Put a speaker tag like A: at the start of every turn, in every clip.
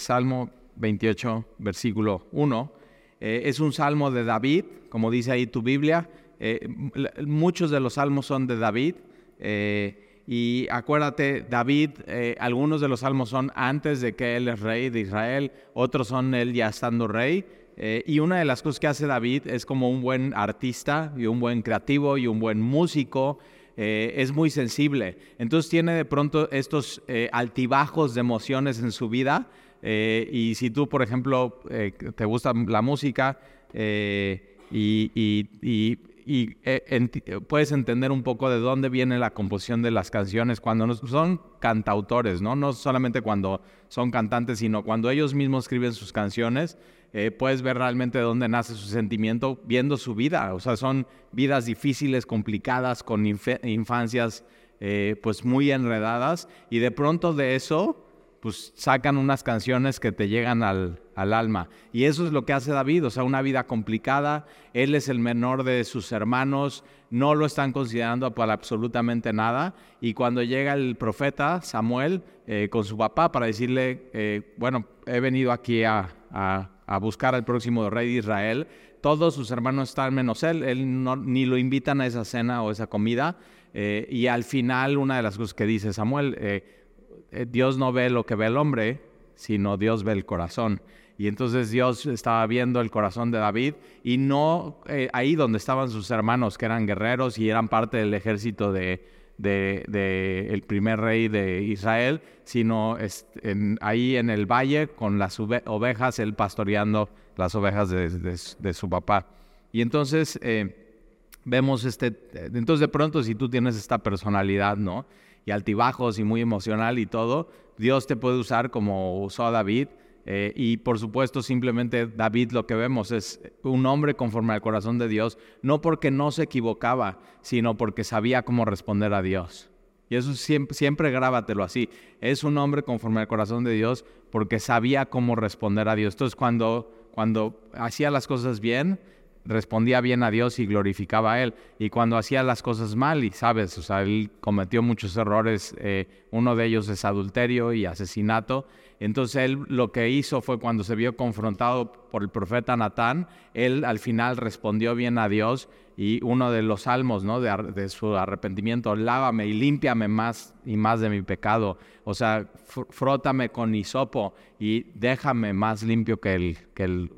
A: Salmo 28, versículo 1. Eh, es un salmo de David, como dice ahí tu Biblia. Eh, muchos de los salmos son de David. y acuérdate, David, algunos de los salmos son antes de que él es rey de Israel, otros son él ya estando rey. y una de las cosas que hace David es como un buen artista y un buen creativo y un buen músico. es muy sensible. Entonces tiene de pronto estos altibajos de emociones en su vida eh, y si tú, por ejemplo, eh, te gusta la música eh, y, puedes entender un poco de dónde viene la composición de las canciones cuando son cantautores, ¿no? No solamente cuando son cantantes, sino cuando ellos mismos escriben sus canciones, puedes ver realmente de dónde nace su sentimiento viendo su vida. O sea, son vidas difíciles, complicadas, con infancias pues muy enredadas y de pronto de eso pues sacan unas canciones que te llegan al, alma. Y eso es lo que hace David, o sea, una vida complicada, él es el menor de sus hermanos, no lo están considerando para absolutamente nada, y cuando llega el profeta Samuel eh, con su papá para decirle, eh, bueno, he venido aquí a, buscar al próximo rey de Israel, todos sus hermanos están menos él, él ni lo invitan a esa cena o esa comida, eh, y al final una de las cosas que dice Samuel, Dios no ve lo que ve el hombre, sino Dios ve el corazón. Y entonces Dios estaba viendo el corazón de David y no eh, ahí donde estaban sus hermanos que eran guerreros y eran parte del ejército de, el primer rey de Israel, sino ahí en el valle con las ovejas, él pastoreando las ovejas de, su papá. Y entonces eh, vemos este, entonces de pronto si tú tienes esta personalidad, ¿no? Altibajos y muy emocional y todo, Dios te puede usar como usó a David. Eh, y por supuesto, simplemente David lo que vemos es un hombre conforme al corazón de Dios, no porque no se equivocaba, sino porque sabía cómo responder a Dios. Y eso siempre, siempre grábatelo así. Es un hombre conforme al corazón de Dios porque sabía cómo responder a Dios. Entonces, cuando, cuando hacía las cosas bien, respondía bien a Dios y glorificaba a Él. Y cuando hacía las cosas mal, y sabes, o sea, él cometió muchos errores, eh, uno de ellos es adulterio y asesinato. Entonces él lo que hizo fue cuando se vio confrontado por el profeta Natán, él al final respondió bien a Dios y uno de los salmos ¿no? de, su arrepentimiento, lávame y límpiame más y más de mi pecado. O sea, frótame con hisopo y déjame más limpio que el, que el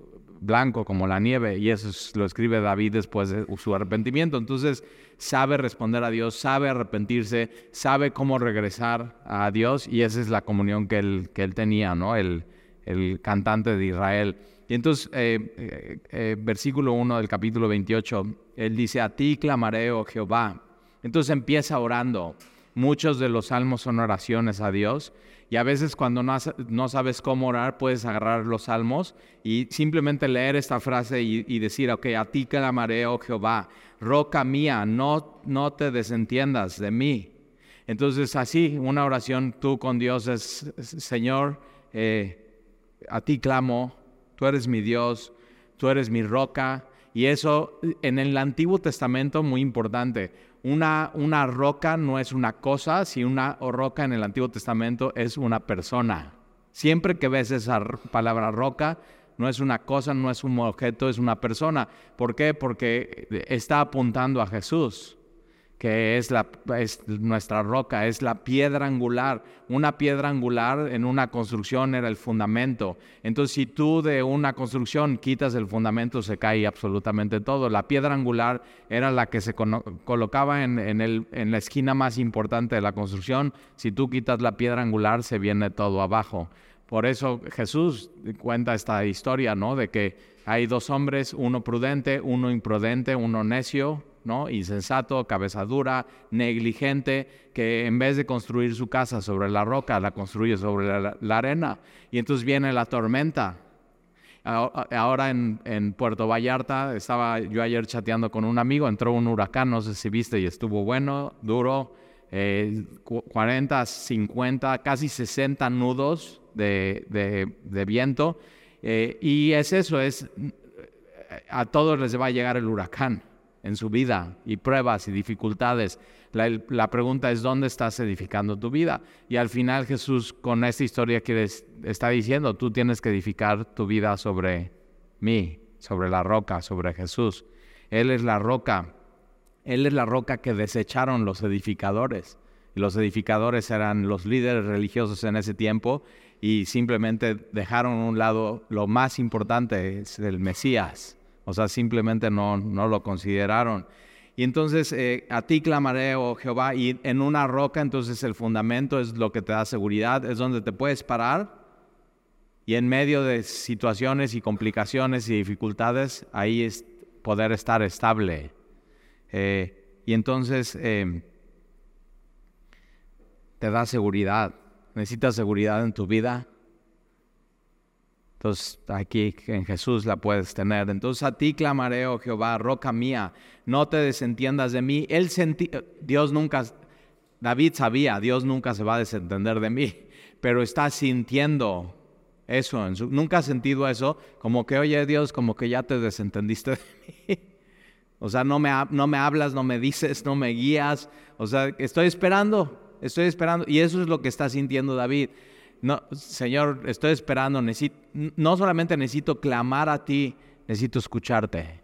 A: blanco como la nieve, y eso lo escribe David después de su arrepentimiento. Entonces sabe responder a Dios, sabe arrepentirse, sabe cómo regresar a Dios, y esa es la comunión que él, que él tenía, ¿no? El, el cantante de Israel. Y entonces, eh, eh, eh, versículo 1 del capítulo 28, él dice, a ti clamaré, oh Jehová. Entonces empieza orando. Muchos de los salmos son oraciones a Dios y a veces cuando no, sabes cómo orar, puedes agarrar los salmos y simplemente leer esta frase y, decir, ok, a ti clamaré, oh Jehová, roca mía, no, no te desentiendas de mí. Entonces así, una oración tú con Dios es, Señor, eh, a ti clamo, tú eres mi Dios, tú eres mi roca. Y eso en el Antiguo Testamento muy importante una, una roca no es una cosa, si una roca en el Antiguo Testamento es una persona. Siempre que ves esa palabra roca, no es una cosa, no es un objeto, es una persona. ¿Por qué? Porque está apuntando a Jesús que es, la, nuestra roca, es la piedra angular. Una piedra angular en una construcción era el fundamento. Entonces, si tú de una construcción quitas el fundamento, se cae absolutamente todo. La piedra angular era la que se colocaba en, en la esquina más importante de la construcción. Si tú quitas la piedra angular, se viene todo abajo. Por eso Jesús cuenta esta historia, ¿no? De que hay dos hombres, uno prudente, uno imprudente, uno necio, ¿no? Insensato, cabeza dura, negligente, que en vez de construir su casa sobre la roca, la construye sobre la, arena. Y entonces viene la tormenta. Ahora en, Puerto Vallarta, estaba yo ayer chateando con un amigo, entró un huracán, no sé si viste, y estuvo bueno, duro, 40, eh, 50, casi 60 nudos de, viento. Eh, y es eso, es a todos les va a llegar el huracán. en su vida y pruebas y dificultades. La, pregunta es, ¿dónde estás edificando tu vida? Y al final Jesús con esta historia que está diciendo, tú tienes que edificar tu vida sobre mí, sobre la roca, sobre Jesús. Él es la roca. Él es la roca que desecharon los edificadores. Los edificadores eran los líderes religiosos en ese tiempo y simplemente dejaron a un lado lo más importante, es el Mesías. O sea, simplemente no, no lo consideraron. Y entonces eh, a ti clamaré, oh Jehová, y en una roca, entonces el fundamento es lo que te da seguridad, es donde te puedes parar. Y en medio de situaciones y complicaciones y dificultades, ahí es poder estar estable. Eh, y entonces em, te da seguridad. Necesitas seguridad en tu vida. Entonces aquí en Jesús la puedes tener. Entonces a ti clamaré, oh Jehová, roca mía, no te desentiendas de mí. Él sentí, Dios nunca, David sabía, Dios nunca se va a desentender de mí, pero está sintiendo eso. nunca ha sentido eso, como que, oye Dios, como que ya te desentendiste de mí. O sea, no me, no me hablas, no me dices, no me guías. O sea, estoy esperando, estoy esperando. Y eso es lo que está sintiendo David no, Señor, estoy esperando, no solamente necesito clamar a ti, necesito escucharte.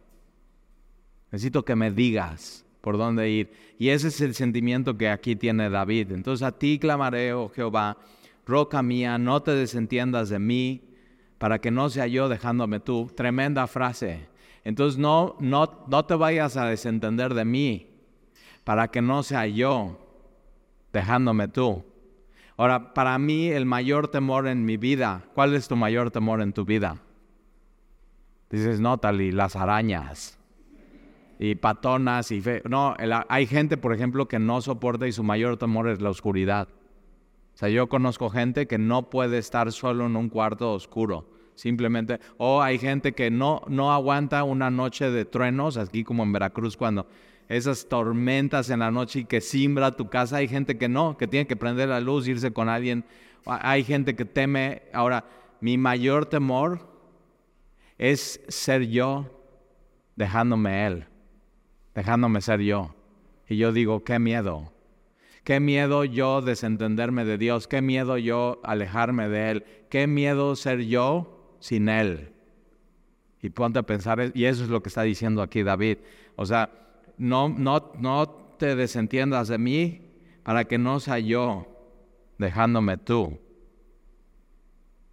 A: Necesito que me digas por dónde ir. Y ese es el sentimiento que aquí tiene David. Entonces a ti clamaré, oh Jehová, roca mía, no te desentiendas de mí, para que no sea yo dejándome tú. Tremenda frase. Entonces no, no, no te vayas a desentender de mí, para que no sea yo dejándome tú. Ahora, para mí el mayor temor en mi vida, ¿cuál es tu mayor temor en tu vida? Dices, no, Tali, las arañas y patonas y fe. No, hay gente, por ejemplo, que no soporta y su mayor temor es la oscuridad. O sea, yo conozco gente que no puede estar solo en un cuarto oscuro. Simplemente, o hay gente que no, no aguanta una noche de truenos, aquí como en Veracruz, cuando esas tormentas en la noche y que simbra tu casa. Hay gente que no, que tiene que prender la luz, irse con alguien. Hay gente que teme. Ahora, mi mayor temor es ser yo dejándome Él, dejándome ser yo. Y yo digo, qué miedo. Qué miedo yo desentenderme de Dios, qué miedo yo alejarme de Él, qué miedo ser yo sin Él. Y ponte a pensar, y eso es lo que está diciendo aquí David. O sea, no, no, no te desentiendas de mí para que no sea yo dejándome tú.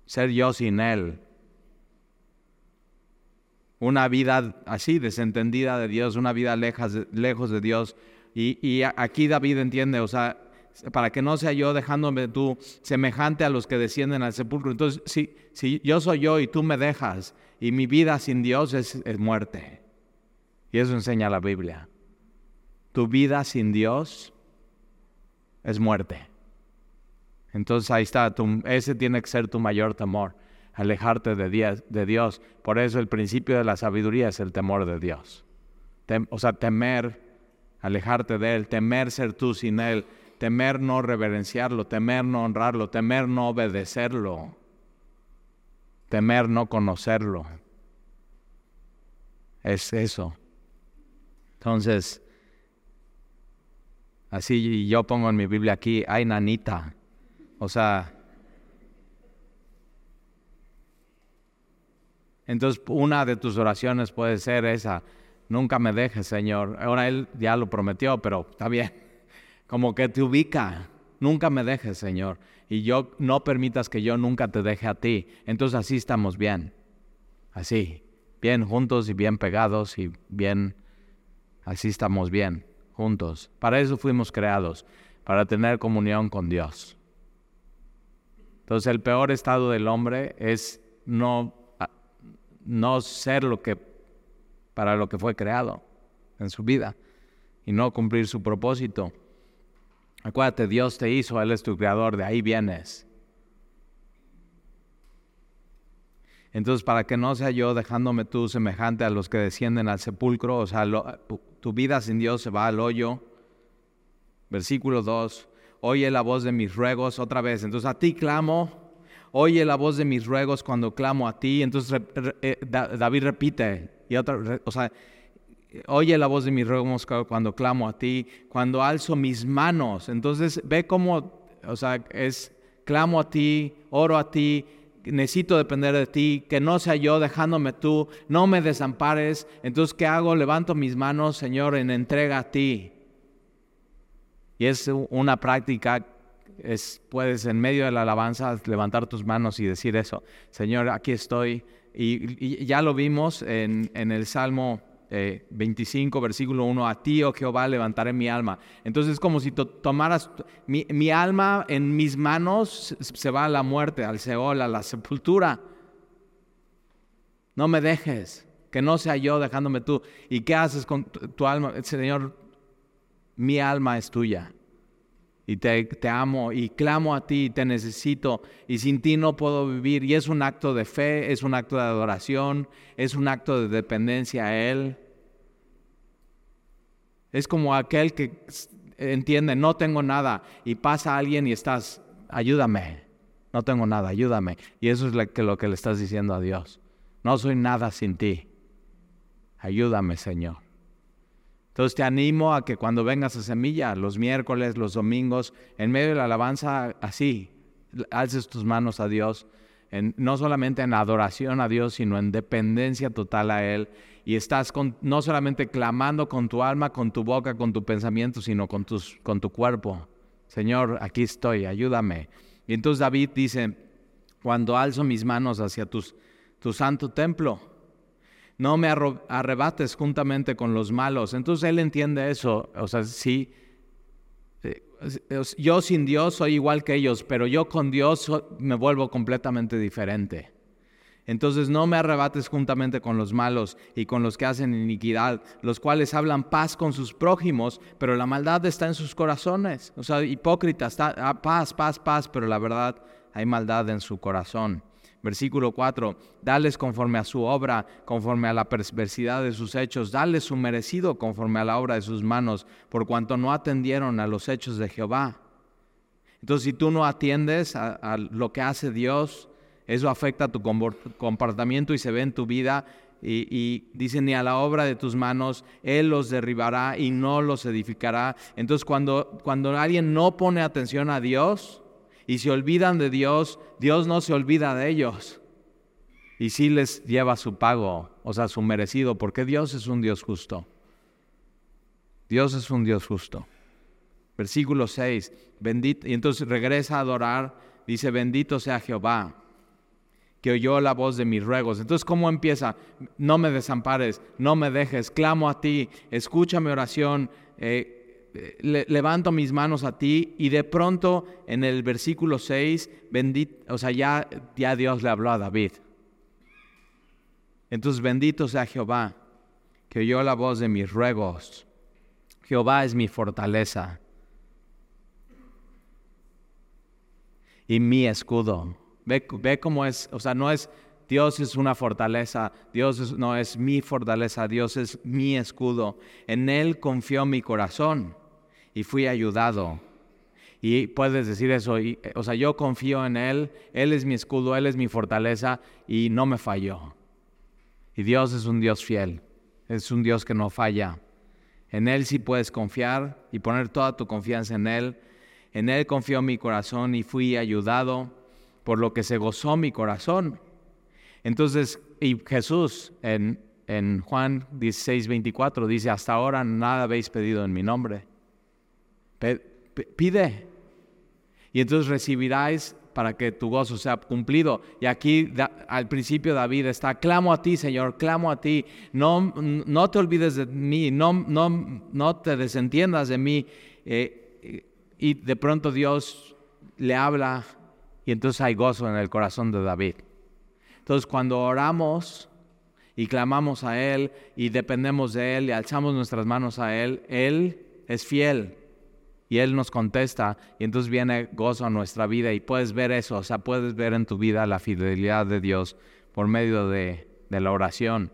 A: Ser yo sin Él. Una vida así, desentendida de Dios, una vida lejos de Dios. Y, y aquí David entiende, o sea, para que no sea yo dejándome tú semejante a los que descienden al sepulcro. Entonces, si, si yo soy yo y tú me dejas, y mi vida sin Dios es, es muerte. Y eso enseña la Biblia tu vida sin Dios es muerte. Entonces ahí está, ese tiene que ser tu mayor temor, alejarte de, Dios. Por eso el principio de la sabiduría es el temor de Dios. o sea, temer, alejarte de Él, temer ser tú sin Él, temer no reverenciarlo, temer no honrarlo, temer no obedecerlo, temer no conocerlo. Es eso. Entonces, Así yo pongo en mi Biblia aquí, ay nanita. O sea, entonces una de tus oraciones puede ser esa, nunca me dejes, Señor. Ahora Él ya lo prometió, pero está bien. Como que te ubica, nunca me dejes, Señor. Y yo no permitas que yo nunca te deje a ti. Entonces así estamos bien. Así, bien juntos y bien pegados y bien, así estamos bien juntos. Para eso fuimos creados, para tener comunión con Dios. Entonces el peor estado del hombre es no, no ser lo que para lo que fue creado en su vida y no cumplir su propósito. Acuérdate, Dios te hizo, Él es tu creador, de ahí vienes. Entonces, para que no sea yo dejándome tú semejante a los que descienden al sepulcro, o sea, tu vida sin Dios se va al hoyo. Versículo 2, oye la voz de mis ruegos otra vez. Entonces, a ti clamo, oye la voz de mis ruegos cuando clamo a ti. Entonces, eh, David repite, o sea, oye la voz de mis ruegos cuando clamo a ti, cuando alzo mis manos. Entonces ve cómo, o sea, es, clamo a ti, oro a ti, necesito depender de ti, que no sea yo dejándome tú, no me desampares. Entonces, ¿qué hago? Levanto mis manos, Señor, en entrega a ti. Y es una práctica, es, puedes en medio de la alabanza levantar tus manos y decir eso, Señor, aquí estoy. Y, ya lo vimos en, en el Salmo 25, eh, versículo 1, a ti, oh Jehová, levantaré mi alma. Entonces es como si tomaras mi, mi, alma en mis manos, se va a la muerte, al Seol, a la sepultura. No me dejes, que no sea yo dejándome tú. ¿Y qué haces con tu, alma? Señor, mi alma es tuya. Y te, amo y clamo a ti, te necesito y sin ti no puedo vivir. Y es un acto de fe, es un acto de adoración, es un acto de dependencia a Él. Es como aquel que entiende, no tengo nada y pasa alguien y estás, ayúdame, no tengo nada, ayúdame. Y eso es lo que, lo que le estás diciendo a Dios. No soy nada sin ti. Ayúdame, Señor. Entonces te animo a que cuando vengas a Semilla, los miércoles, los domingos, en medio de la alabanza, así, alces tus manos a Dios, no solamente en adoración a Dios, sino en dependencia total a Él. Y estás no solamente clamando con tu alma, con tu boca, con tu pensamiento, sino con, tu cuerpo. Señor, aquí estoy, ayúdame. Y entonces David dice, cuando alzo mis manos hacia tu santo templo, no me arrebates juntamente con los malos. Entonces él entiende eso. O sea, sí, eh, yo sin Dios soy igual que ellos, pero yo con Dios me vuelvo completamente diferente. Entonces no me arrebates juntamente con los malos y con los que hacen iniquidad, los cuales hablan paz con sus prójimos, pero la maldad está en sus corazones. O sea, hipócritas, ah, paz, paz, paz, pero la verdad hay maldad en su corazón. Versículo 4, dales conforme a su obra, conforme a la perversidad de sus hechos, dales su merecido conforme a la obra de sus manos, por cuanto no atendieron a los hechos de Jehová. Entonces, si tú no atiendes a, lo que hace Dios, eso afecta tu comportamiento y se ve en tu vida. Y, y dice, ni a la obra de tus manos, Él los derribará y no los edificará. Entonces, cuando, cuando alguien no pone atención a Dios, y se olvidan de Dios, Dios no se olvida de ellos. Y sí les lleva su pago, o sea, su merecido, porque Dios es un Dios justo. Dios es un Dios justo. Versículo 6, bendito, y entonces regresa a adorar, dice, bendito sea Jehová, que oyó la voz de mis ruegos. Entonces, ¿cómo empieza? No me desampares, no me dejes, clamo a ti, escucha mi oración, eh, levanto mis manos a ti y de pronto en el versículo 6, bendito, o sea, ya, ya Dios le habló a David. Entonces bendito sea Jehová, que oyó la voz de mis ruegos. Jehová es mi fortaleza y mi escudo. Ve, ve cómo es, o sea, no es Dios es una fortaleza, Dios no es mi fortaleza, Dios es mi escudo. En Él confió mi corazón y fui ayudado. Y puedes decir eso, o sea, yo confío en Él, Él es mi escudo, Él es mi fortaleza y no me falló. Y Dios es un Dios fiel, es un Dios que no falla. En Él sí puedes confiar y poner toda tu confianza en Él. En Él confió mi corazón y fui ayudado, por lo que se gozó mi corazón. Entonces, y Jesús en, en Juan 16, 24 dice, hasta ahora nada habéis pedido en mi nombre Pide. Y entonces recibiráis para que tu gozo sea cumplido. Y aquí al principio David está, clamo a ti, Señor, clamo a ti. No, no te olvides de mí, no, no, no te desentiendas de mí. Eh, y de pronto Dios le habla y entonces hay gozo en el corazón de David. Entonces cuando oramos y clamamos a Él y dependemos de Él y alzamos nuestras manos a Él, Él es fiel Él nos contesta y entonces viene gozo a nuestra vida y puedes ver eso, o sea, puedes ver en tu vida la fidelidad de Dios por medio de, la oración.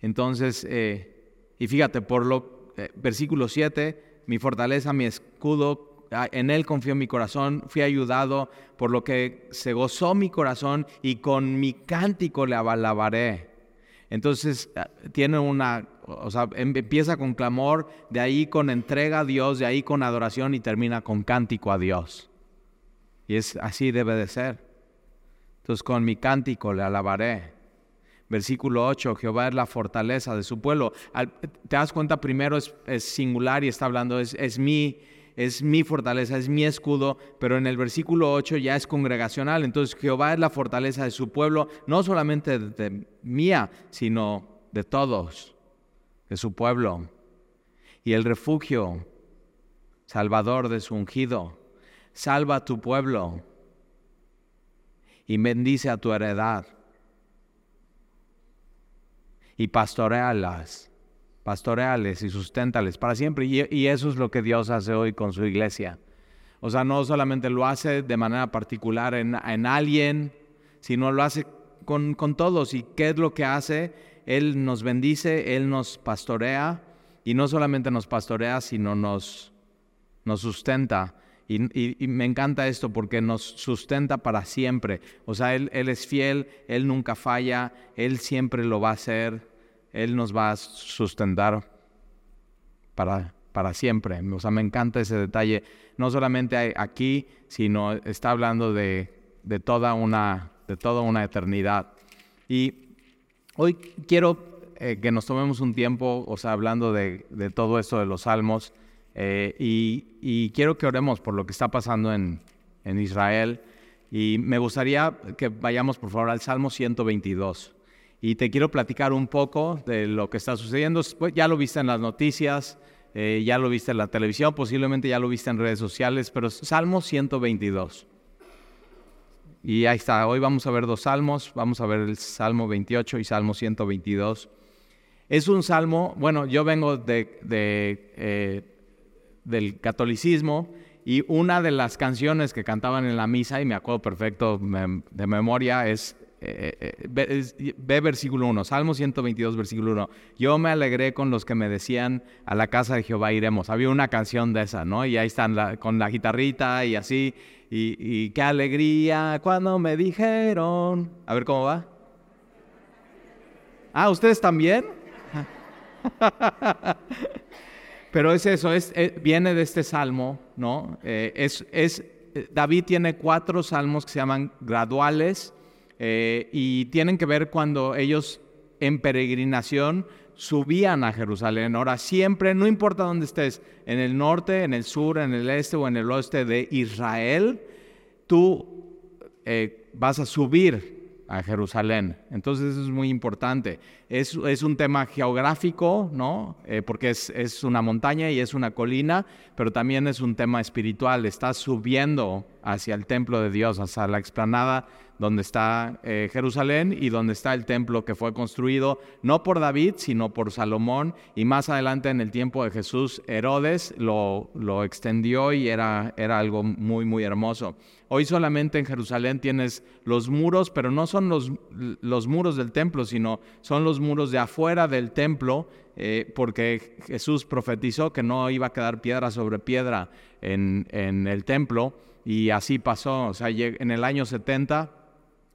A: Entonces, eh, y fíjate, por lo, eh, versículo 7, mi fortaleza, mi escudo, ah, en Él confió mi corazón, fui ayudado, por lo que se gozó mi corazón y con mi cántico le alabaré. Entonces, ah, tiene una, o sea, em, empieza con clamor, de ahí con entrega a Dios, de ahí con adoración y termina con cántico a Dios. Y es así debe de ser. Entonces con mi cántico le alabaré. Versículo 8, Jehová es la fortaleza de su pueblo. te das cuenta, primero es, singular y está hablando, es, es, mi, es mi fortaleza, es mi escudo, pero en el versículo 8 ya es congregacional. Entonces Jehová es la fortaleza de su pueblo, no solamente de mía, sino de todos, de su pueblo. Y el refugio, salvador de su ungido, salva a tu pueblo y bendice a tu heredad. Y pastorealas, pastoreales y susténtales para siempre. Y, eso es lo que Dios hace hoy con su iglesia. O sea, no solamente lo hace de manera particular en, alguien, sino lo hace con, todos. ¿Y qué es lo que hace? Él nos bendice, Él nos pastorea. Y no solamente nos pastorea, sino nos, nos sustenta y, me encanta esto porque nos sustenta para siempre. O sea, él, es fiel, Él nunca falla, Él siempre lo va a hacer, Él nos va a sustentar para, para siempre. O sea, me encanta ese detalle. No solamente aquí, sino está hablando de, toda, una, de toda una eternidad. Y hoy quiero eh, que nos tomemos un tiempo, o sea, hablando de, todo esto de los salmos. Eh, y, quiero que oremos por lo que está pasando en, Israel. Y me gustaría que vayamos, por favor, al Salmo 122. Y te quiero platicar un poco de lo que está sucediendo. Pues, ya lo viste en las noticias, eh, ya lo viste en la televisión, posiblemente ya lo viste en redes sociales, pero Salmo 122. Y ahí está, hoy vamos a ver dos salmos, vamos a ver el Salmo 28 y Salmo 122. Es un salmo, bueno, yo vengo eh, del catolicismo y una de las canciones que cantaban en la misa, y me acuerdo perfecto de memoria, es, eh, eh, ve, versículo 1, Salmo 122, versículo 1. Yo me alegré con los que me decían, a la casa de Jehová iremos. Había una canción de esa, ¿no? Y ahí están con la guitarrita y así. Y, qué alegría cuando me dijeron. A ver cómo va. Ah, ¿ustedes también? Pero es eso, es, eh, viene de este salmo, ¿no? Eh, es, eh, David tiene cuatro salmos que se llaman graduales y tienen que ver cuando ellos en peregrinación subían a Jerusalén. Ahora, siempre, no importa dónde estés, en el norte, en el sur, en el este o en el oeste de Israel, tú vas a subir a Jerusalén. Entonces eso es muy importante. Es, es un tema geográfico, ¿no? Eh, porque es, es, una montaña y es una colina, pero también es un tema espiritual. Estás subiendo hacia el templo de Dios, hacia la explanada donde está eh, Jerusalén y donde está el templo que fue construido no por David, sino por Salomón. Y más adelante en el tiempo de Jesús, Herodes lo, lo extendió y era, era algo muy, muy hermoso. Hoy solamente en Jerusalén tienes los muros, pero no son los, los muros del templo, sino son los muros de afuera del templo, eh, porque Jesús profetizó que no iba a quedar piedra sobre piedra en, en el templo, y así pasó. O sea, en el año 70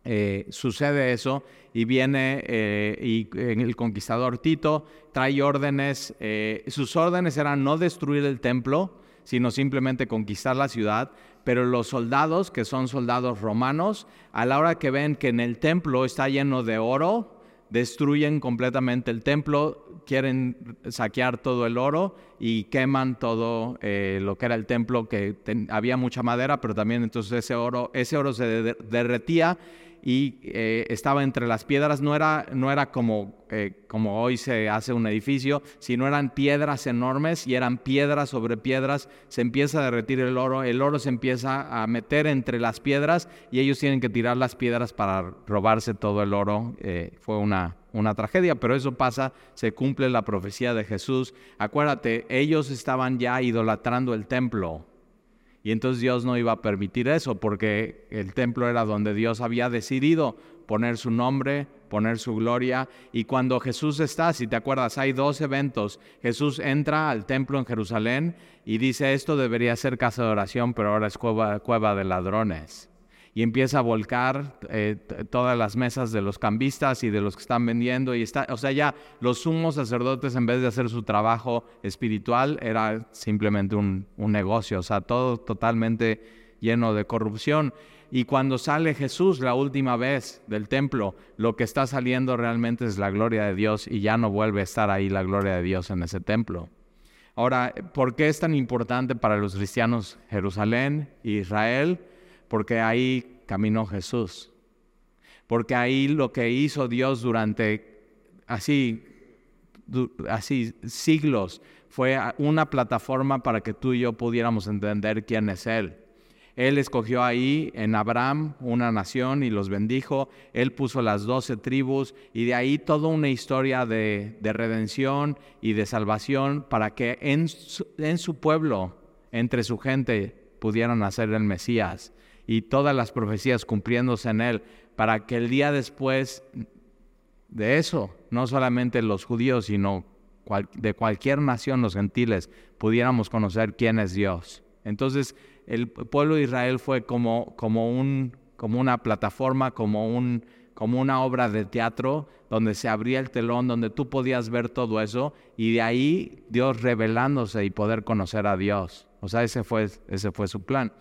A: eh, sucede eso y viene eh, y el conquistador Tito trae órdenes, eh, sus órdenes eran no destruir el templo, sino simplemente conquistar la ciudad, pero los soldados, que son soldados romanos, a la hora que ven que en el templo está lleno de oro, destruyen completamente el templo, quieren saquear todo el oro y queman todo lo que era el templo, que había mucha madera, pero también entonces ese oro, ese oro se derretía y eh, estaba entre las piedras, no era, no era como, eh, como hoy se hace un edificio, sino eran piedras enormes y eran piedras sobre piedras, se empieza a derretir el oro, el oro se empieza a meter entre las piedras y ellos tienen que tirar las piedras para robarse todo el oro. Eh, fue una, una tragedia, pero eso pasa, se cumple la profecía de Jesús. Acuérdate, ellos estaban ya idolatrando el templo y entonces Dios no iba a permitir eso porque el templo era donde Dios había decidido poner su nombre, poner su gloria. Y cuando Jesús está, si te acuerdas, hay dos eventos. Jesús entra al templo en Jerusalén y dice, esto debería ser casa de oración, pero ahora es cueva, cueva de ladrones. Y empieza a volcar eh, todas las mesas de los cambistas y de los que están vendiendo y está, o sea, ya los sumos sacerdotes en vez de hacer su trabajo espiritual era simplemente un, un negocio, o sea, todo totalmente lleno de corrupción. Y cuando sale Jesús la última vez del templo, lo que está saliendo realmente es la gloria de Dios y ya no vuelve a estar ahí la gloria de Dios en ese templo. Ahora, ¿por qué es tan importante para los cristianos Jerusalén e Israel? Porque ahí caminó Jesús. Porque ahí lo que hizo Dios durante así, así siglos fue una plataforma para que tú y yo pudiéramos entender quién es Él. Él escogió ahí en Abraham una nación y los bendijo. Él puso las doce tribus y de ahí toda una historia de, redención y de salvación para que en su, en su pueblo, entre su gente, pudieran nacer el Mesías y todas las profecías cumpliéndose en él, para que el día después de eso, no solamente los judíos, sino de cualquier nación, los gentiles, pudiéramos conocer quién es Dios. Entonces, el pueblo de Israel fue como, como, un, como una plataforma, como, un, como una obra de teatro donde se abría el telón, donde tú podías ver todo eso y de ahí Dios revelándose y poder conocer a Dios. O sea, ese fue, ese fue su plan.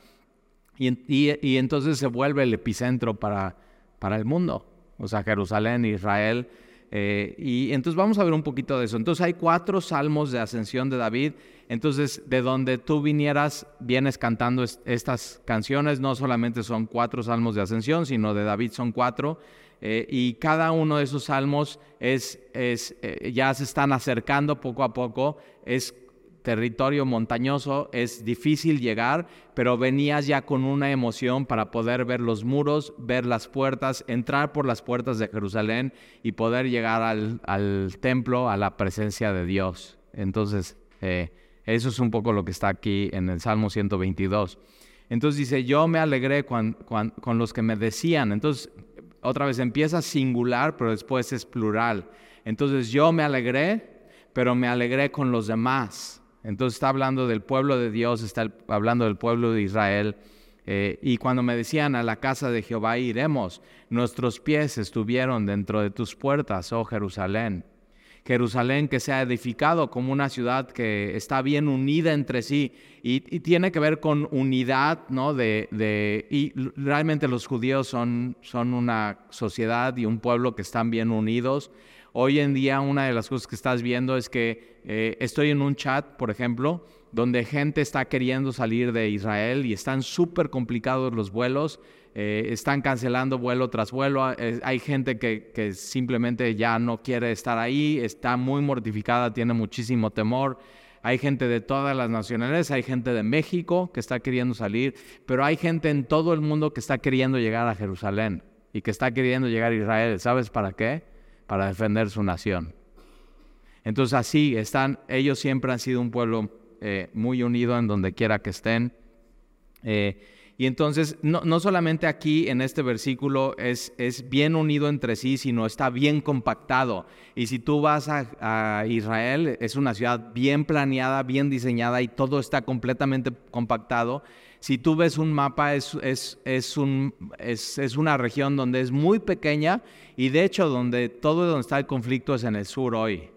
A: Y, entonces se vuelve el epicentro para, para el mundo. O sea, Jerusalén, Israel, eh, y entonces vamos a ver un poquito de eso. Entonces hay cuatro salmos de ascensión de David. Entonces, de donde tú vinieras, vienes cantando estas canciones. No solamente son cuatro salmos de ascensión, sino de David son cuatro. Eh, y cada uno de esos salmos es, es eh, ya se están acercando poco a poco. Territorio montañoso, es difícil llegar, pero venías ya con una emoción para poder ver los muros, ver las puertas, entrar por las puertas de Jerusalén y poder llegar al, templo, a la presencia de Dios. Entonces, eh, eso es un poco lo que está aquí en el Salmo 122. Entonces dice, yo me alegré con, con los que me decían. Entonces, otra vez empieza singular, pero después es plural. Entonces, yo me alegré, pero me alegré con los demás. Entonces está hablando del pueblo de Dios, está hablando del pueblo de Israel. Eh, y cuando me decían a la casa de Jehová iremos, nuestros pies estuvieron dentro de tus puertas, oh Jerusalén. Jerusalén que se ha edificado como una ciudad que está bien unida entre sí y, tiene que ver con unidad, ¿no? De, de, y realmente los judíos son, son una sociedad y un pueblo que están bien unidos. Hoy en día una de las cosas que estás viendo es que eh, estoy en un chat, por ejemplo, donde gente está queriendo salir de Israel y están súper complicados los vuelos, eh, están cancelando vuelo tras vuelo, eh, hay gente que, que, simplemente ya no quiere estar ahí, está muy mortificada, tiene muchísimo temor. Hay gente de todas las nacionalidades, hay gente de México que está queriendo salir, pero hay gente en todo el mundo que está queriendo llegar a Jerusalén y que está queriendo llegar a Israel. ¿Sabes para qué? Para defender su nación. Entonces así están, ellos siempre han sido un pueblo eh, muy unido en donde quiera que estén. Eh, y entonces, no, solamente aquí en este versículo es, es, bien unido entre sí, sino está bien compactado. Y si tú vas a, Israel, es una ciudad bien planeada, bien diseñada y todo está completamente compactado. Si tú ves un mapa, es, es, es, un, es, una región donde es muy pequeña y de hecho donde todo donde está el conflicto es en el sur hoy.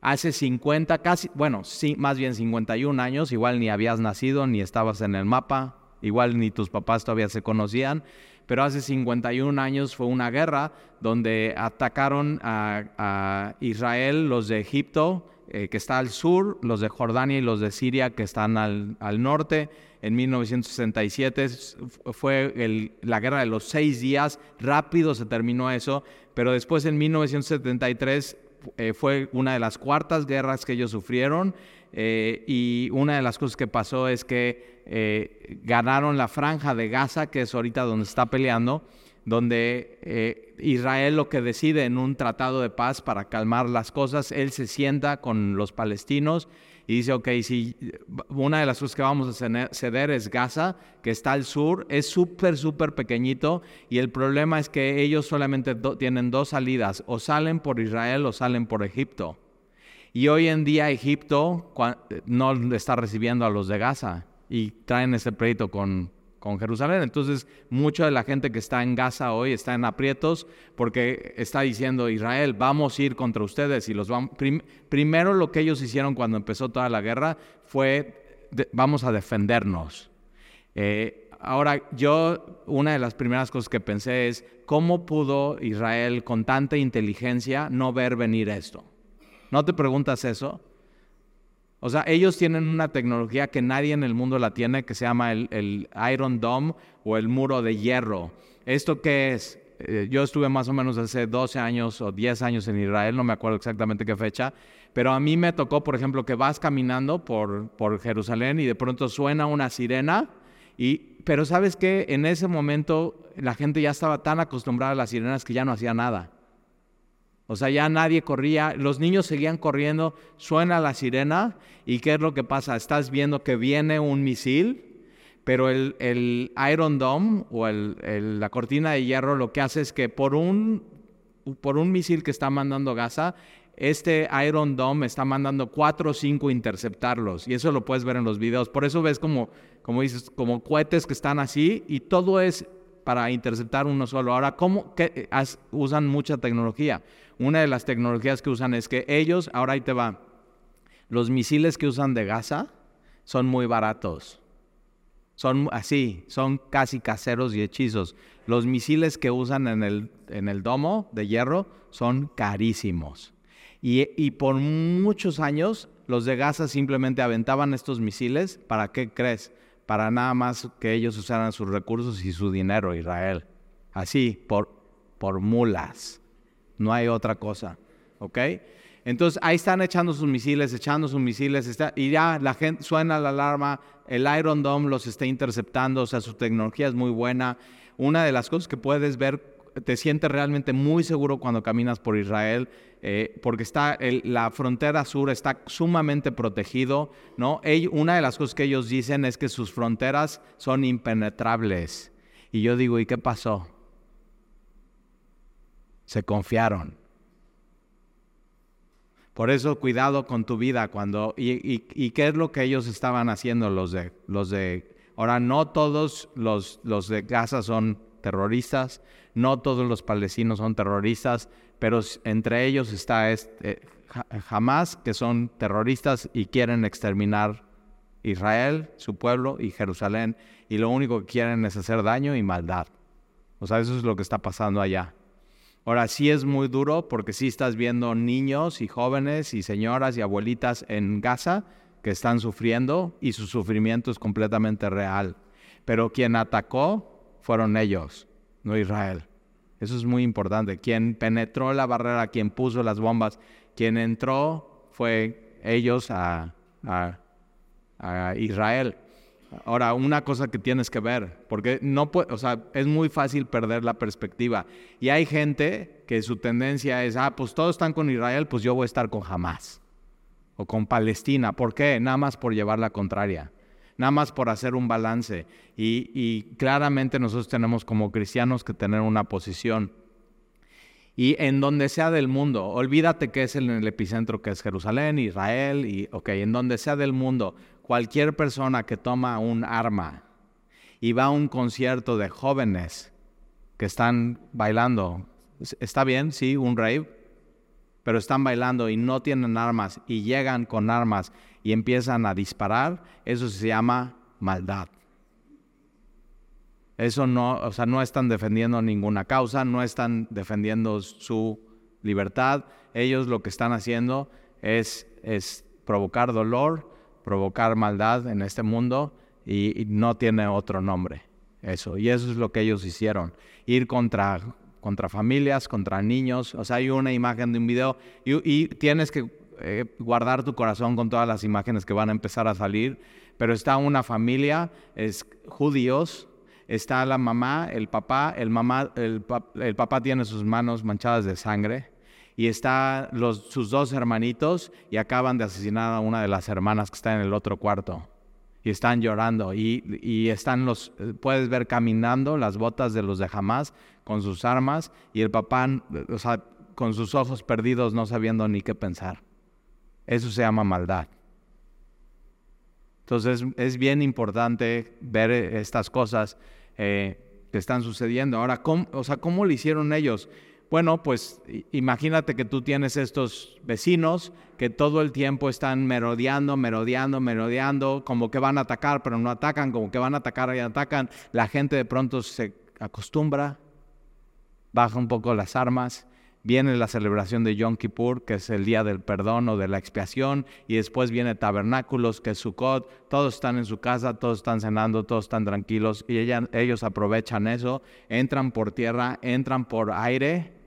A: Hace 50, casi, bueno, sí, más bien 51 años, igual ni habías nacido ni estabas en el mapa, igual ni tus papás todavía se conocían, pero hace 51 años fue una guerra donde atacaron a, Israel los de Egipto, eh, que está al sur, los de Jordania y los de Siria, que están al, al norte. En 1967 fue la guerra de los seis días, rápido se terminó eso, pero después en 1973 eh, fue una de las cuartas guerras que ellos sufrieron eh, y una de las cosas que pasó es que eh, ganaron la franja de Gaza, que es ahorita donde está peleando, donde Israel lo que decide en un tratado de paz para calmar las cosas, él se sienta con los palestinos y dice, ok, si una de las cosas que vamos a ceder es Gaza, que está al sur, es súper, súper pequeñito y el problema es que ellos solamente tienen dos salidas, o salen por Israel o salen por Egipto. Y hoy en día Egipto no está recibiendo a los de Gaza y traen ese pleito con, con Jerusalén. Entonces, mucha de la gente que está en Gaza hoy está en aprietos porque está diciendo Israel, vamos a ir contra ustedes y los vamos. primero lo que ellos hicieron cuando empezó toda la guerra fue vamos a defendernos. Eh, ahora, yo una de las primeras cosas que pensé es cómo pudo Israel con tanta inteligencia no ver venir esto. ¿No te preguntas eso? O sea, ellos tienen una tecnología que nadie en el mundo la tiene, que se llama el, Iron Dome o el muro de hierro. ¿Esto qué es? Eh, yo estuve más o menos hace 12 años o 10 años en Israel, no me acuerdo exactamente qué fecha, pero a mí me tocó, por ejemplo, que vas caminando por, por Jerusalén y de pronto suena una sirena, y, pero sabes que en ese momento la gente ya estaba tan acostumbrada a las sirenas que ya no hacía nada. O sea, ya nadie corría, los niños seguían corriendo, suena la sirena y ¿qué es lo que pasa? Estás viendo que viene un misil, pero el, Iron Dome o la cortina de hierro lo que hace es que por un, por un misil que está mandando Gaza, este Iron Dome está mandando cuatro o cinco interceptarlos y eso lo puedes ver en los videos. Por eso ves como, como dices, como cohetes que están así y todo es para interceptar uno solo. Ahora, ¿cómo que usan mucha tecnología? Una de las tecnologías que usan es que ellos, ahora ahí te va, los misiles que usan de Gaza son muy baratos. Son así, son casi caseros y hechizos. Los misiles que usan en el, en el domo de hierro son carísimos. Y, y, por muchos años los de Gaza simplemente aventaban estos misiles. ¿Para qué crees? para nada más que ellos usaran sus recursos y su dinero, Israel. Así, por, por mulas. No hay otra cosa. ¿Ok? Entonces ahí están echando sus misiles, echando sus misiles, y ya la gente suena la alarma, el Iron Dome los está interceptando, o sea, su tecnología es muy buena. Una de las cosas que puedes ver te sientes realmente muy seguro cuando caminas por Israel, eh, porque está la frontera sur está sumamente protegido, ¿no? una de las cosas que ellos dicen es que sus fronteras son impenetrables. Y yo digo, ¿y qué pasó? Se confiaron. Por eso cuidado con tu vida cuando y, qué es lo que ellos estaban haciendo los de los de ahora no todos los los de Gaza son terroristas, no todos los palestinos son terroristas, pero entre ellos está este, Hamas, que son terroristas y quieren exterminar Israel, su pueblo y Jerusalén, y lo único que quieren es hacer daño y maldad. O sea, eso es lo que está pasando allá. Ahora sí es muy duro porque sí estás viendo niños y jóvenes y señoras y abuelitas en Gaza que están sufriendo y su sufrimiento es completamente real. Pero quien atacó fueron ellos, no Israel. Eso es muy importante. Quien penetró la barrera, quien puso las bombas, quien entró fue ellos a, Israel. Ahora, una cosa que tienes que ver, porque no o sea, es muy fácil perder la perspectiva. Y hay gente que su tendencia es, ah, pues todos están con Israel, pues yo voy a estar con Hamas o con Palestina. ¿Por qué? Nada más por llevar la contraria nada más por hacer un balance. Y, claramente nosotros tenemos como cristianos que tener una posición. Y en donde sea del mundo, olvídate que es en el epicentro que es Jerusalén, Israel, y ok, en donde sea del mundo, cualquier persona que toma un arma y va a un concierto de jóvenes que están bailando, está bien, sí, un rave, pero están bailando y no tienen armas y llegan con armas y empiezan a disparar, eso se llama maldad. Eso no, o sea, no están defendiendo ninguna causa, no están defendiendo su libertad. Ellos lo que están haciendo es, es provocar dolor, provocar maldad en este mundo y, no tiene otro nombre. Eso, y eso es lo que ellos hicieron. Ir contra, contra familias, contra niños. O sea, hay una imagen de un video y tienes que eh, guardar tu corazón con todas las imágenes que van a empezar a salir, pero está una familia, es judíos, está la mamá, el papá, el, mamá, el, papá tiene sus manos manchadas de sangre y está los, sus dos hermanitos y acaban de asesinar a una de las hermanas que está en el otro cuarto y están llorando y, y, están los, puedes ver caminando las botas de los de Hamas con sus armas y el papá, o sea, con sus ojos perdidos no sabiendo ni qué pensar. Eso se llama maldad. Entonces es bien importante ver estas cosas eh, que están sucediendo. Ahora, ¿cómo, o sea, ¿cómo lo hicieron ellos? Bueno, pues imagínate que tú tienes estos vecinos que todo el tiempo están merodeando, merodeando, merodeando, como que van a atacar, pero no atacan, como que van a atacar y atacan. La gente de pronto se acostumbra, baja un poco las armas viene la celebración de Yom Kippur, que es el día del perdón o de la expiación, y después viene Tabernáculos, que es Sukkot, todos están en su casa, todos están cenando, todos están tranquilos, y ellos aprovechan eso, entran por tierra, entran por aire,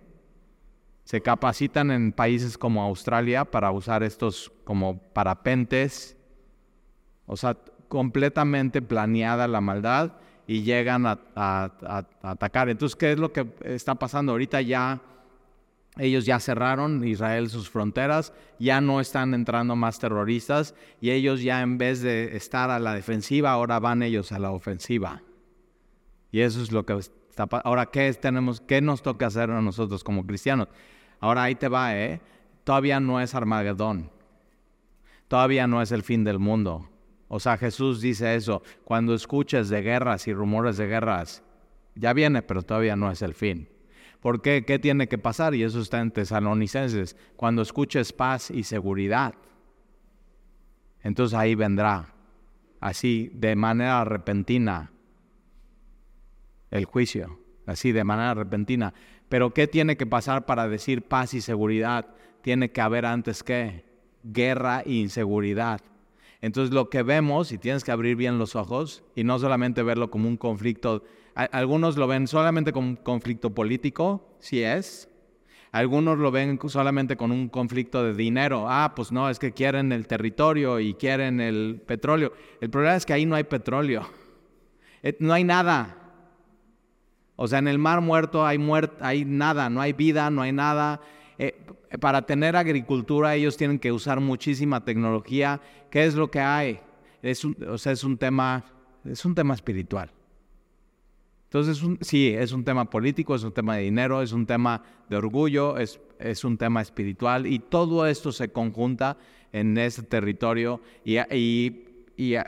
A: se capacitan en países como Australia para usar estos como parapentes, o sea, completamente planeada la maldad y llegan a, atacar. Entonces, ¿qué es lo que está pasando? Ahorita ya ellos ya cerraron Israel sus fronteras, ya no están entrando más terroristas y ellos ya en vez de estar a la defensiva, ahora van ellos a la ofensiva. Y eso es lo que está Ahora, ¿qué, tenemos, ¿qué nos toca hacer a nosotros como cristianos? Ahora ahí te va, ¿eh? Todavía no es Armagedón. Todavía no es el fin del mundo. O sea, Jesús dice eso. Cuando escuches de guerras y rumores de guerras, ya viene, pero todavía no es el fin. ¿Por qué? ¿Qué tiene que pasar? Y eso está en Tesalonicenses. Cuando escuches paz y seguridad, entonces ahí vendrá, así de manera repentina, el juicio, así de manera repentina. Pero ¿qué tiene que pasar para decir paz y seguridad? Tiene que haber antes que guerra e inseguridad. Entonces lo que vemos, y tienes que abrir bien los ojos, y no solamente verlo como un conflicto algunos lo ven solamente como un conflicto político, si es. Algunos lo ven solamente con un conflicto de dinero. Ah, pues no, es que quieren el territorio y quieren el petróleo. El problema es que ahí no hay petróleo. Eh, no hay nada. O sea, en el mar muerto hay, hay nada, no hay vida, no hay nada. Eh, para tener agricultura ellos tienen que usar muchísima tecnología. ¿Qué es lo que hay? Es o sea, es un tema, es un tema espiritual. Entonces, sí, es un tema político, es un tema de dinero, es un tema de orgullo, es, es un tema espiritual y todo esto se conjunta en ese territorio y,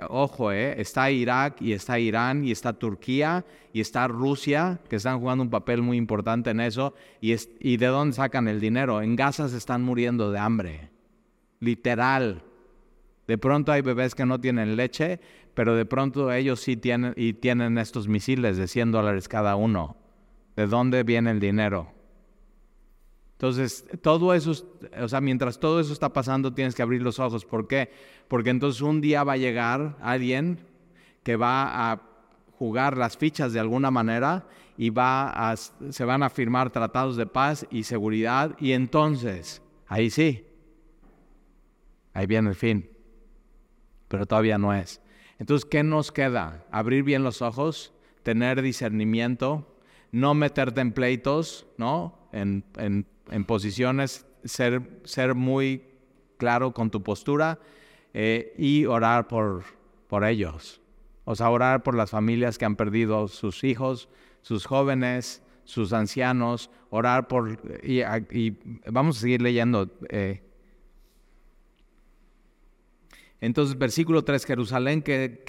A: ojo, eh, está Irak y está Irán y está Turquía y está Rusia, que están jugando un papel muy importante en eso. Y, ¿Y de dónde sacan el dinero? En Gaza se están muriendo de hambre, literal. De pronto hay bebés que no tienen leche, pero de pronto ellos sí tienen y tienen estos misiles de 100 dólares cada uno. ¿De dónde viene el dinero? Entonces, todo eso, o sea, mientras todo eso está pasando, tienes que abrir los ojos. ¿Por qué? Porque entonces un día va a llegar alguien que va a jugar las fichas de alguna manera y va a, se van a firmar tratados de paz y seguridad y entonces, ahí sí, ahí viene el fin pero todavía no es. Entonces, ¿qué nos queda? Abrir bien los ojos, tener discernimiento, no meterte en pleitos, ¿no? En, posiciones, ser, ser muy claro con tu postura eh, y orar por, por ellos. O sea, orar por las familias que han perdido sus hijos, sus jóvenes, sus ancianos, orar por... Y, vamos a seguir leyendo. Eh, entonces, versículo 3, Jerusalén que,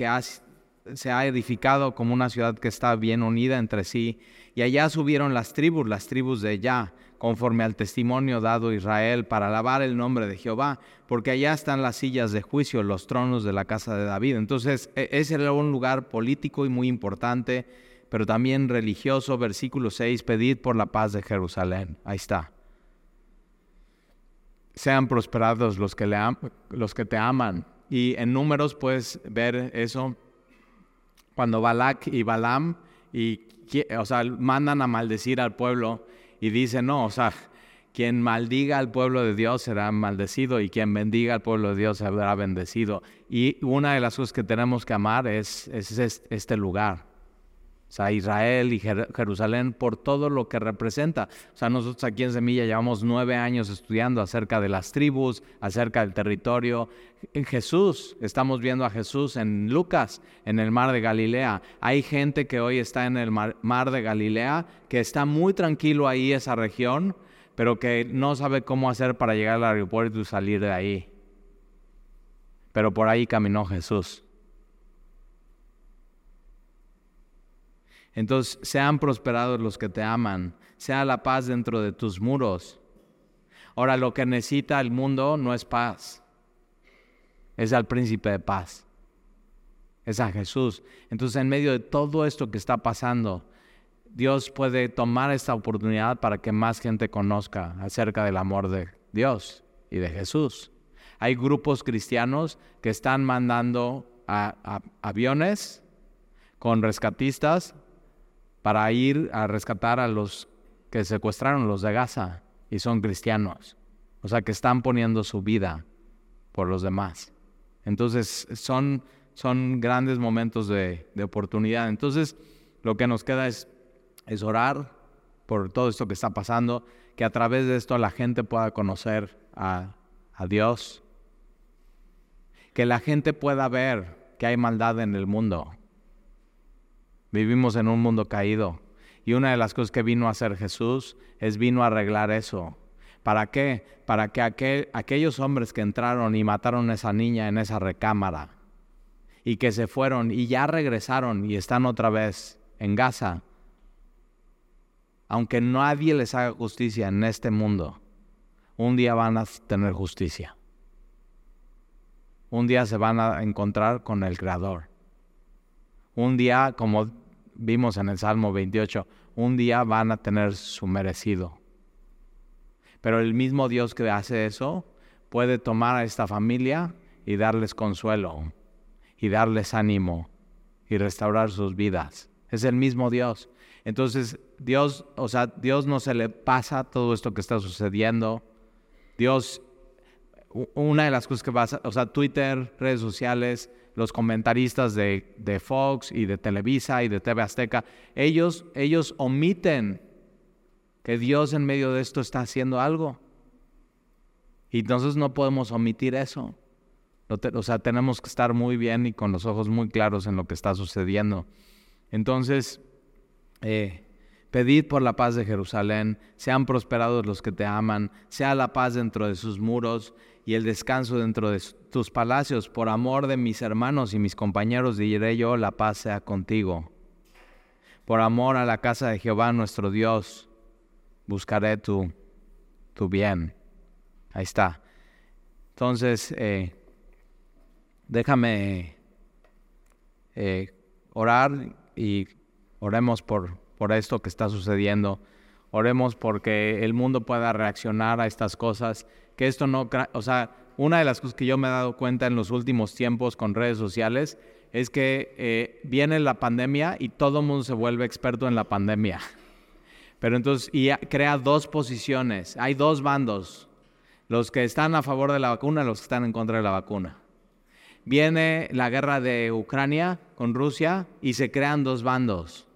A: se ha edificado como una ciudad que está bien unida entre sí, y allá subieron las tribus, las tribus de allá, conforme al testimonio dado a Israel, para alabar el nombre de Jehová, porque allá están las sillas de juicio, los tronos de la casa de David. Entonces, e, ese era un lugar político y muy importante, pero también religioso. Versículo 6, pedid por la paz de Jerusalén. Ahí está. Sean prosperados los que, le los que te aman y en números puedes ver eso cuando Balak y Balaam y, o sea, mandan a maldecir al pueblo y dicen, no, o sea, quien maldiga al pueblo de Dios será maldecido y quien bendiga al pueblo de Dios será bendecido. Y una de las cosas que tenemos que amar es, es este lugar. O sea, Israel y Jerusalén por todo lo que representa. O sea, nosotros aquí en Semilla llevamos nueve años estudiando acerca de las tribus, acerca del territorio. En Jesús, estamos viendo a Jesús en Lucas, en el mar de Galilea. Hay gente que hoy está en el mar, mar de Galilea, que está muy tranquilo ahí esa región, pero que no sabe cómo hacer para llegar al aeropuerto y salir de ahí. Pero por ahí caminó Jesús. Entonces, sean prosperados los que te aman, sea la paz dentro de tus muros. Ahora, lo que necesita el mundo no es paz, es al príncipe de paz, es a Jesús. Entonces, en medio de todo esto que está pasando, Dios puede tomar esta oportunidad para que más gente conozca acerca del amor de Dios y de Jesús. Hay grupos cristianos que están mandando aviones con rescatistas para ir a rescatar a los que secuestraron los de Gaza y son cristianos. O sea, que están poniendo su vida por los demás. Entonces, son, son grandes momentos de, de oportunidad. Entonces, lo que nos queda es es orar por todo esto que está pasando, que a través de esto la gente pueda conocer a, Dios, que la gente pueda ver que hay maldad en el mundo. Vivimos en un mundo caído y una de las cosas que vino a hacer Jesús es vino a arreglar eso. ¿Para qué? Para que aquel, aquellos hombres que entraron y mataron a esa niña en esa recámara y que se fueron y ya regresaron y están otra vez en Gaza, aunque nadie les haga justicia en este mundo, un día van a tener justicia. Un día se van a encontrar con el Creador. Un día, como vimos en el Salmo 28, un día van a tener su merecido. Pero el mismo Dios que hace eso puede tomar a esta familia y darles consuelo y darles ánimo y restaurar sus vidas. Es el mismo Dios. Entonces, Dios, o sea, Dios no se le pasa todo esto que está sucediendo. Dios, una de las cosas que pasa, o sea, Twitter, redes sociales, los comentaristas de, de, Fox y de Televisa y de TV Azteca, ellos, ellos omiten que Dios en medio de esto está haciendo algo. Y entonces no podemos omitir eso. O sea, tenemos que estar muy bien y con los ojos muy claros en lo que está sucediendo. Entonces, eh, pedid por la paz de Jerusalén, sean prosperados los que te aman, sea la paz dentro de sus muros y el descanso dentro de tus palacios. Por amor de mis hermanos y mis compañeros diré yo, la paz sea contigo. Por amor a la casa de Jehová nuestro Dios, buscaré tu, tu bien. Ahí está. Entonces, eh, déjame eh, orar y Oremos por, por esto que está sucediendo. Oremos porque el mundo pueda reaccionar a estas cosas. Que esto no, o sea, una de las cosas que yo me he dado cuenta en los últimos tiempos con redes sociales es que eh, viene la pandemia y todo el mundo se vuelve experto en la pandemia. Pero entonces, y crea dos posiciones. Hay dos bandos. Los que están a favor de la vacuna y los que están en contra de la vacuna. Viene la guerra de Ucrania con Rusia y se crean dos bandos.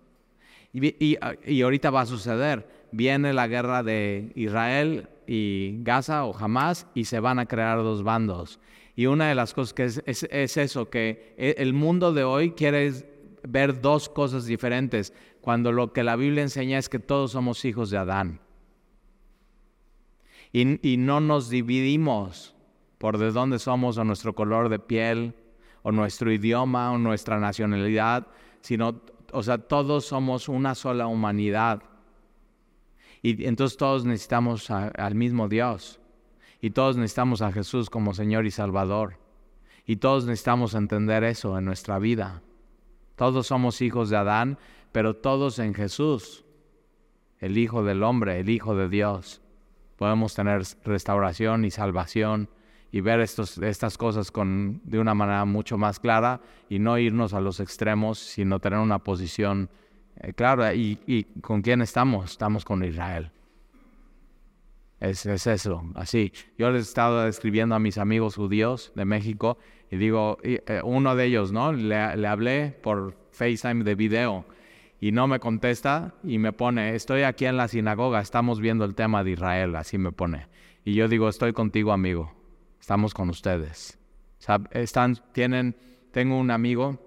A: Y, ahorita va a suceder. Viene la guerra de Israel y Gaza o Hamas y se van a crear dos bandos. Y una de las cosas que es, es, eso, que e, el mundo de hoy quiere ver dos cosas diferentes, cuando lo que la Biblia enseña es que todos somos hijos de Adán. Y, y, no nos dividimos por de dónde somos o nuestro color de piel o nuestro idioma o nuestra nacionalidad, sino o sea, todos somos una sola humanidad. Y entonces todos necesitamos al mismo Dios. Y todos necesitamos a Jesús como Señor y Salvador. Y todos necesitamos entender eso en nuestra vida. Todos somos hijos de Adán, pero todos en Jesús, el Hijo del Hombre, el Hijo de Dios. Podemos tener restauración y salvación y ver estos, estas cosas con, de una manera mucho más clara y no irnos a los extremos, sino tener una posición eh, clara. ¿Y, ¿Y, con quién estamos? Estamos con Israel. Es, es, eso, así. Yo les he estado escribiendo a mis amigos judíos de México y digo, eh, uno de ellos, ¿no? Le, le hablé por FaceTime de video y no me contesta y me pone, estoy aquí en la sinagoga, estamos viendo el tema de Israel, así me pone. Y yo digo, estoy contigo, amigo estamos con ustedes. Están, tienen, tengo un amigo,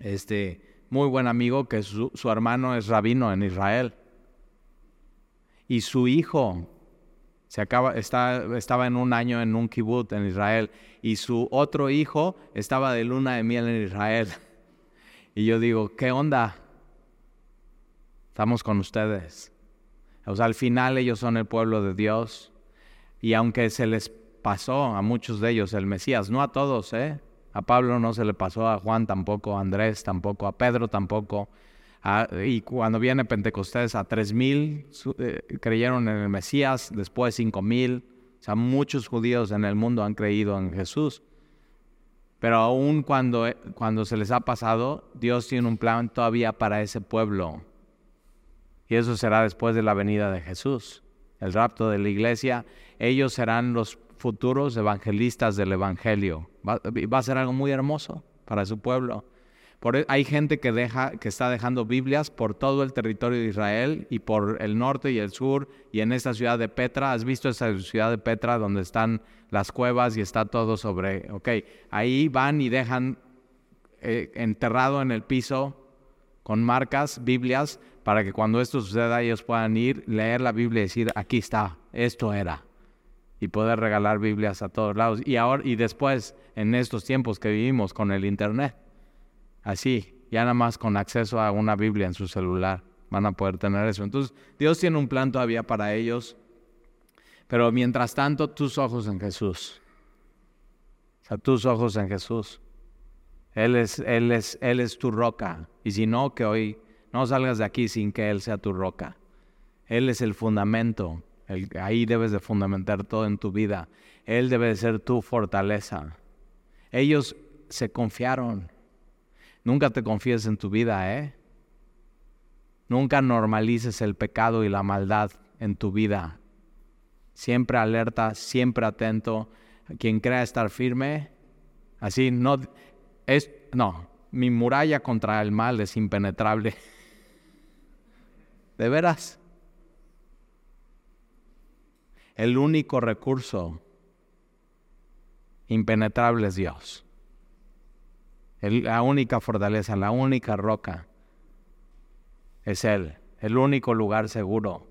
A: este, muy buen amigo, que su, hermano es rabino en Israel. Y su hijo se acaba, está, estaba en un año en un kibbutz en Israel. Y su otro hijo estaba de luna de miel en Israel. Y yo digo, ¿qué onda? estamos con ustedes. O sea, al final ellos son el pueblo de Dios. Y aunque se les pasó a muchos de ellos el Mesías, no a todos, ¿eh? A Pablo no se le pasó, a Juan tampoco, a Andrés tampoco, a Pedro tampoco. y cuando viene Pentecostés, a tres mil eh, creyeron en el Mesías, después cinco mil. O sea, muchos judíos en el mundo han creído en Jesús. Pero aún cuando, eh, cuando se les ha pasado, Dios tiene un plan todavía para ese pueblo. Y eso será después de la venida de Jesús, el rapto de la iglesia. Ellos serán los futuros evangelistas del Evangelio. Va, a ser algo muy hermoso para su pueblo. E, hay gente que, deja, que está dejando Biblias por todo el territorio de Israel y por el norte y el sur y en esta ciudad de Petra. ¿Has visto esa ciudad de Petra donde están las cuevas y está todo sobre... Ok, ahí van y dejan eh, enterrado en el piso con marcas, Biblias, para que cuando esto suceda ellos puedan ir, leer la Biblia y decir, aquí está, esto era. Y poder regalar Biblias a todos lados. Y ahora y después, en estos tiempos que vivimos con el Internet, Así, ya nada más con acceso a una Biblia en su celular van a poder tener eso. Entonces, Dios tiene un plan todavía para ellos, pero mientras tanto, tus ojos en Jesús. O sea, tus ojos en Jesús. Él es, él es, él es tu roca. Y si no, que hoy no salgas de aquí sin que Él sea tu roca. Él es el fundamento. Ahí debes de fundamentar todo en tu vida. Él debe de ser tu fortaleza. Ellos se confiaron. Nunca te confíes en tu vida, ¿eh? Nunca normalices el pecado y la maldad en tu vida. Siempre alerta, siempre atento. Quien crea estar firme, así no es no, mi muralla contra el mal es impenetrable. ¿De veras? El único recurso impenetrable es Dios la única fortaleza, la única roca es Él. El único lugar seguro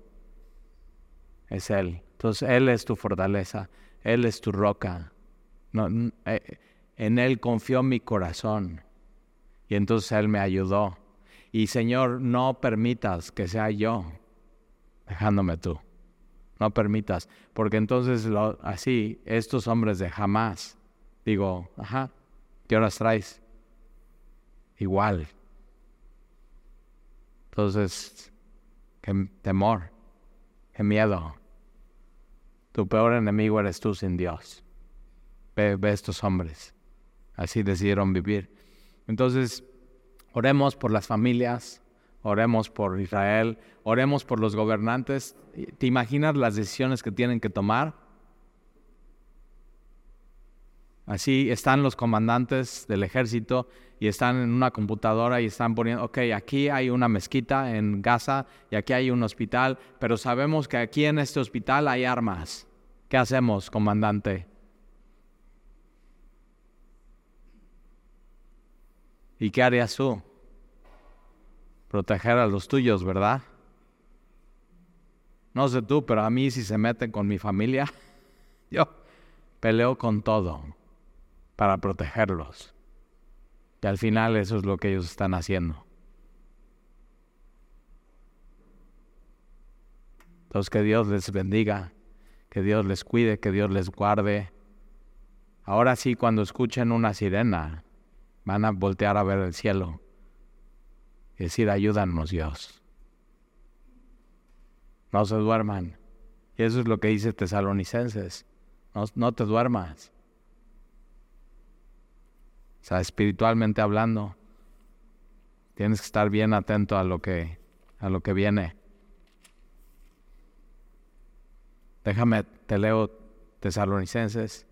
A: es Él. Entonces Él es tu fortaleza, Él es tu roca. Eh, en Él confió mi corazón y entonces Él me ayudó. Y Señor, no permitas que sea yo dejándome tú. No permitas, porque entonces así, estos hombres de jamás, digo, ajá, ¿qué horas traes? igual. Entonces, qué temor, qué miedo. Tu peor enemigo eres tú sin Dios. Ve, ve estos hombres. Así decidieron vivir. Entonces, oremos por las familias, oremos por Israel, oremos por los gobernantes. ¿Te imaginas las decisiones que tienen que tomar? Así están los comandantes del ejército y están en una computadora y están poniendo, ok, aquí hay una mezquita en Gaza y aquí hay un hospital, pero sabemos que aquí en este hospital hay armas. ¿Qué hacemos, comandante? ¿Y qué harías tú? Proteger a los tuyos, ¿verdad? No sé tú, pero a mí si se meten con mi familia, yo peleo con todo para protegerlos. Y al final eso es lo que ellos están haciendo. Entonces que Dios les bendiga, que Dios les cuide, que Dios les guarde. Ahora sí, cuando escuchen una sirena, van a voltear a ver el cielo decir, ayúdanos Dios. No se duerman. Y eso es lo que dice Tesalonicenses. No, no te duermas. O sea, espiritualmente hablando, tienes que estar bien atento a lo que, a lo que viene. Déjame, te leo tesalonicenses.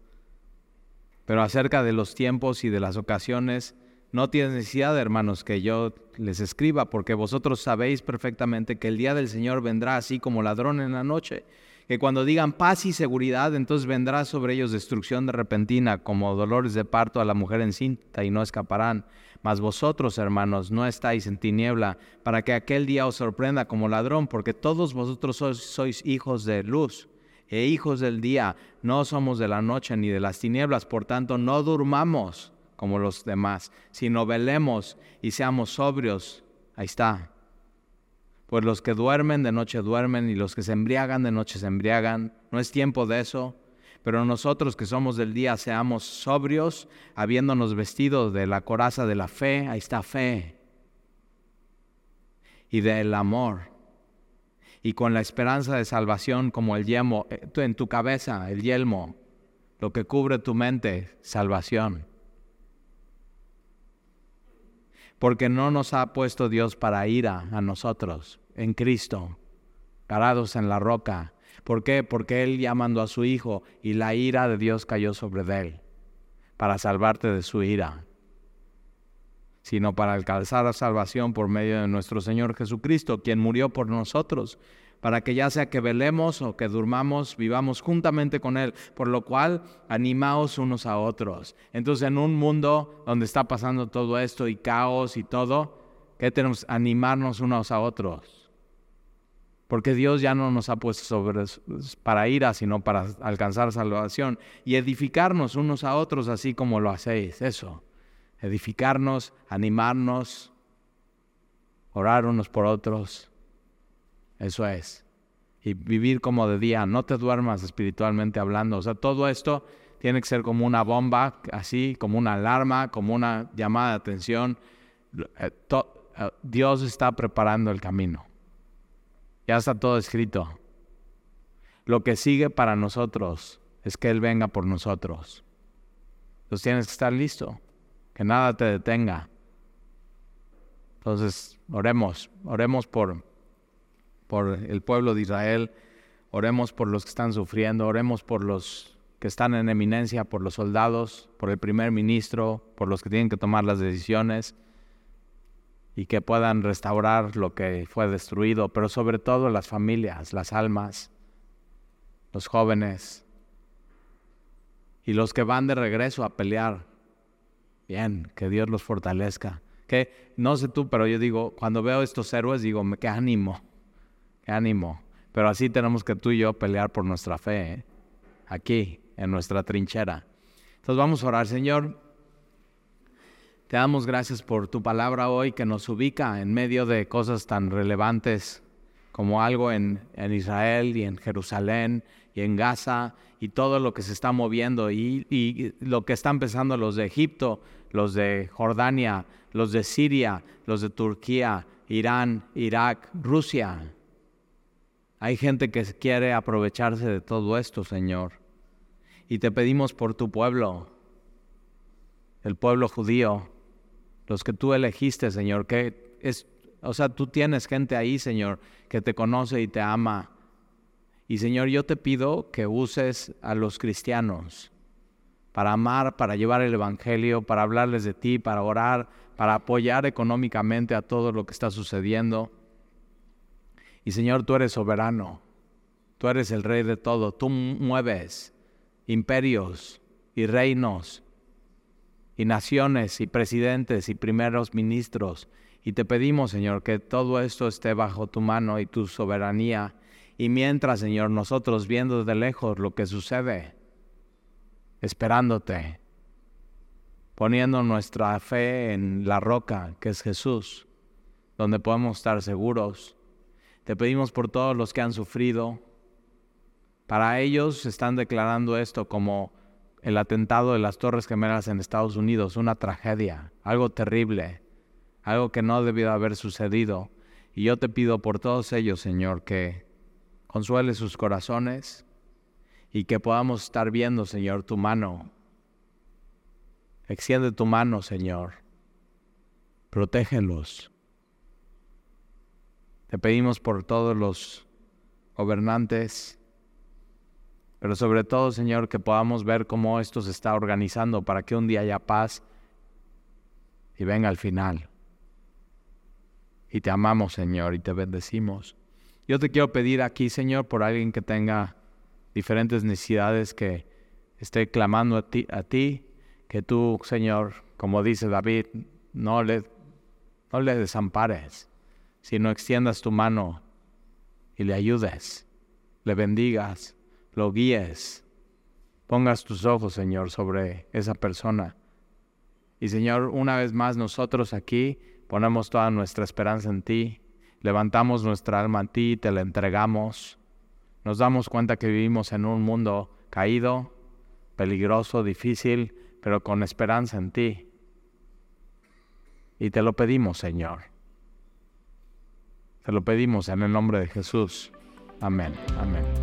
A: Pero acerca de los tiempos y de las ocasiones, no tienes necesidad, hermanos, que yo les escriba, porque vosotros sabéis perfectamente que el día del Señor vendrá así como ladrón en la noche que cuando digan paz y seguridad, entonces vendrá sobre ellos destrucción de repentina, como dolores de parto a la mujer encinta, y no escaparán. Mas vosotros, hermanos, no estáis en tiniebla, para que aquel día os sorprenda como ladrón, porque todos vosotros sois, sois hijos de luz e hijos del día, no somos de la noche ni de las tinieblas, por tanto no durmamos como los demás, sino velemos y seamos sobrios. Ahí está, Pues los que duermen de noche duermen y los que se embriagan de noche se embriagan. No es tiempo de eso. Pero nosotros que somos del día seamos sobrios, habiéndonos vestido de la coraza de la fe, ahí está fe, y del amor, y con la esperanza de salvación como el yelmo, eh, en tu cabeza, el yelmo, lo que cubre tu mente, salvación. Porque no nos ha puesto Dios para ira a nosotros, en Cristo, parados en la roca, ¿Por qué? Porque Él ya mandó a su Hijo y la ira de Dios cayó sobre Él para salvarte de su ira, sino para alcanzar la salvación por medio de nuestro Señor Jesucristo, quien murió por nosotros, para que ya sea que velemos o que durmamos, vivamos juntamente con Él, por lo cual animaos unos a otros. Entonces en un mundo donde está pasando todo esto y caos y todo, ¿qué tenemos? Animarnos unos a otros porque Dios ya no nos ha puesto sobre, para ira, sino para alcanzar salvación y edificarnos unos a otros así como lo hacéis, eso, edificarnos, animarnos, orar unos por otros, eso es, y vivir como de día, no te duermas espiritualmente hablando, o sea, todo esto tiene que ser como una bomba, así, como una alarma, como una llamada de atención, eh, eh, Dios está preparando el camino. Ya está todo escrito. Lo que sigue para nosotros es que Él venga por nosotros. Entonces tienes que estar listo, que nada te detenga. Entonces, oremos, oremos por, por el pueblo de Israel, oremos por los que están sufriendo, oremos por los que están en eminencia, por los soldados, por el primer ministro, por los que tienen que tomar las decisiones y que puedan restaurar lo que fue destruido, pero sobre todo las familias, las almas, los jóvenes y los que van de regreso a pelear. Bien, que Dios los fortalezca. Que no sé tú, pero yo digo, cuando veo estos héroes, digo, qué ánimo, ánimo. Pero así tenemos que tú y yo pelear por nuestra fe, ¿eh? aquí, en nuestra trinchera. Entonces vamos a orar, Señor. Te damos gracias por tu palabra hoy que nos ubica en medio de cosas tan relevantes como algo en, Israel y en Jerusalén y en Gaza y todo lo que se está moviendo y, y lo que están pensando los de Egipto, los de Jordania, los de Siria, los de Turquía, Irán, Irak, Rusia. Hay gente que quiere aprovecharse de todo esto, Señor. Y te pedimos por tu pueblo, el pueblo judío, los que tú elegiste, Señor, que es, o sea, tú tienes gente ahí, Señor, que te conoce y te ama. Y Señor, yo te pido que uses a los cristianos para amar, para llevar el Evangelio, para hablarles de ti, para orar, para apoyar económicamente a todo lo que está sucediendo. Y Señor, tú eres soberano, tú eres el rey de todo, tú mueves imperios y reinos y naciones y presidentes y primeros ministros. Y te pedimos, Señor, que todo esto esté bajo tu mano y tu soberanía. Y mientras, Señor, nosotros viendo de lejos lo que sucede, esperándote, poniendo nuestra fe en la roca que es Jesús, donde podemos estar seguros. Te pedimos por todos los que han sufrido. Para ellos están declarando esto como el atentado de las Torres Gemelas en Estados Unidos, una tragedia, algo terrible, algo que no debió haber sucedido. Y yo te pido por todos ellos, Señor, que consuele sus corazones y que podamos estar viendo, Señor, tu mano. Extiende tu mano, Señor. Protégelos. Te pedimos por todos los gobernantes, pero sobre todo, Señor, que podamos ver cómo esto se está organizando para que un día haya paz y venga al final. Y te amamos, Señor, y te bendecimos. Yo te quiero pedir aquí, Señor, por alguien que tenga diferentes necesidades, que esté clamando a ti, a ti que tú, Señor, como dice David, no le, no le desampares, si no extiendas tu mano y le ayudes, le bendigas, lo guíes, pongas tus ojos, Señor, sobre esa persona. Y Señor, una vez más nosotros aquí ponemos toda nuestra esperanza en ti, levantamos nuestra alma a ti, y te la entregamos. Nos damos cuenta que vivimos en un mundo caído, peligroso, difícil, pero con esperanza en ti. Y te lo pedimos, Señor. Te lo pedimos en el nombre de Jesús. Amén. Amén.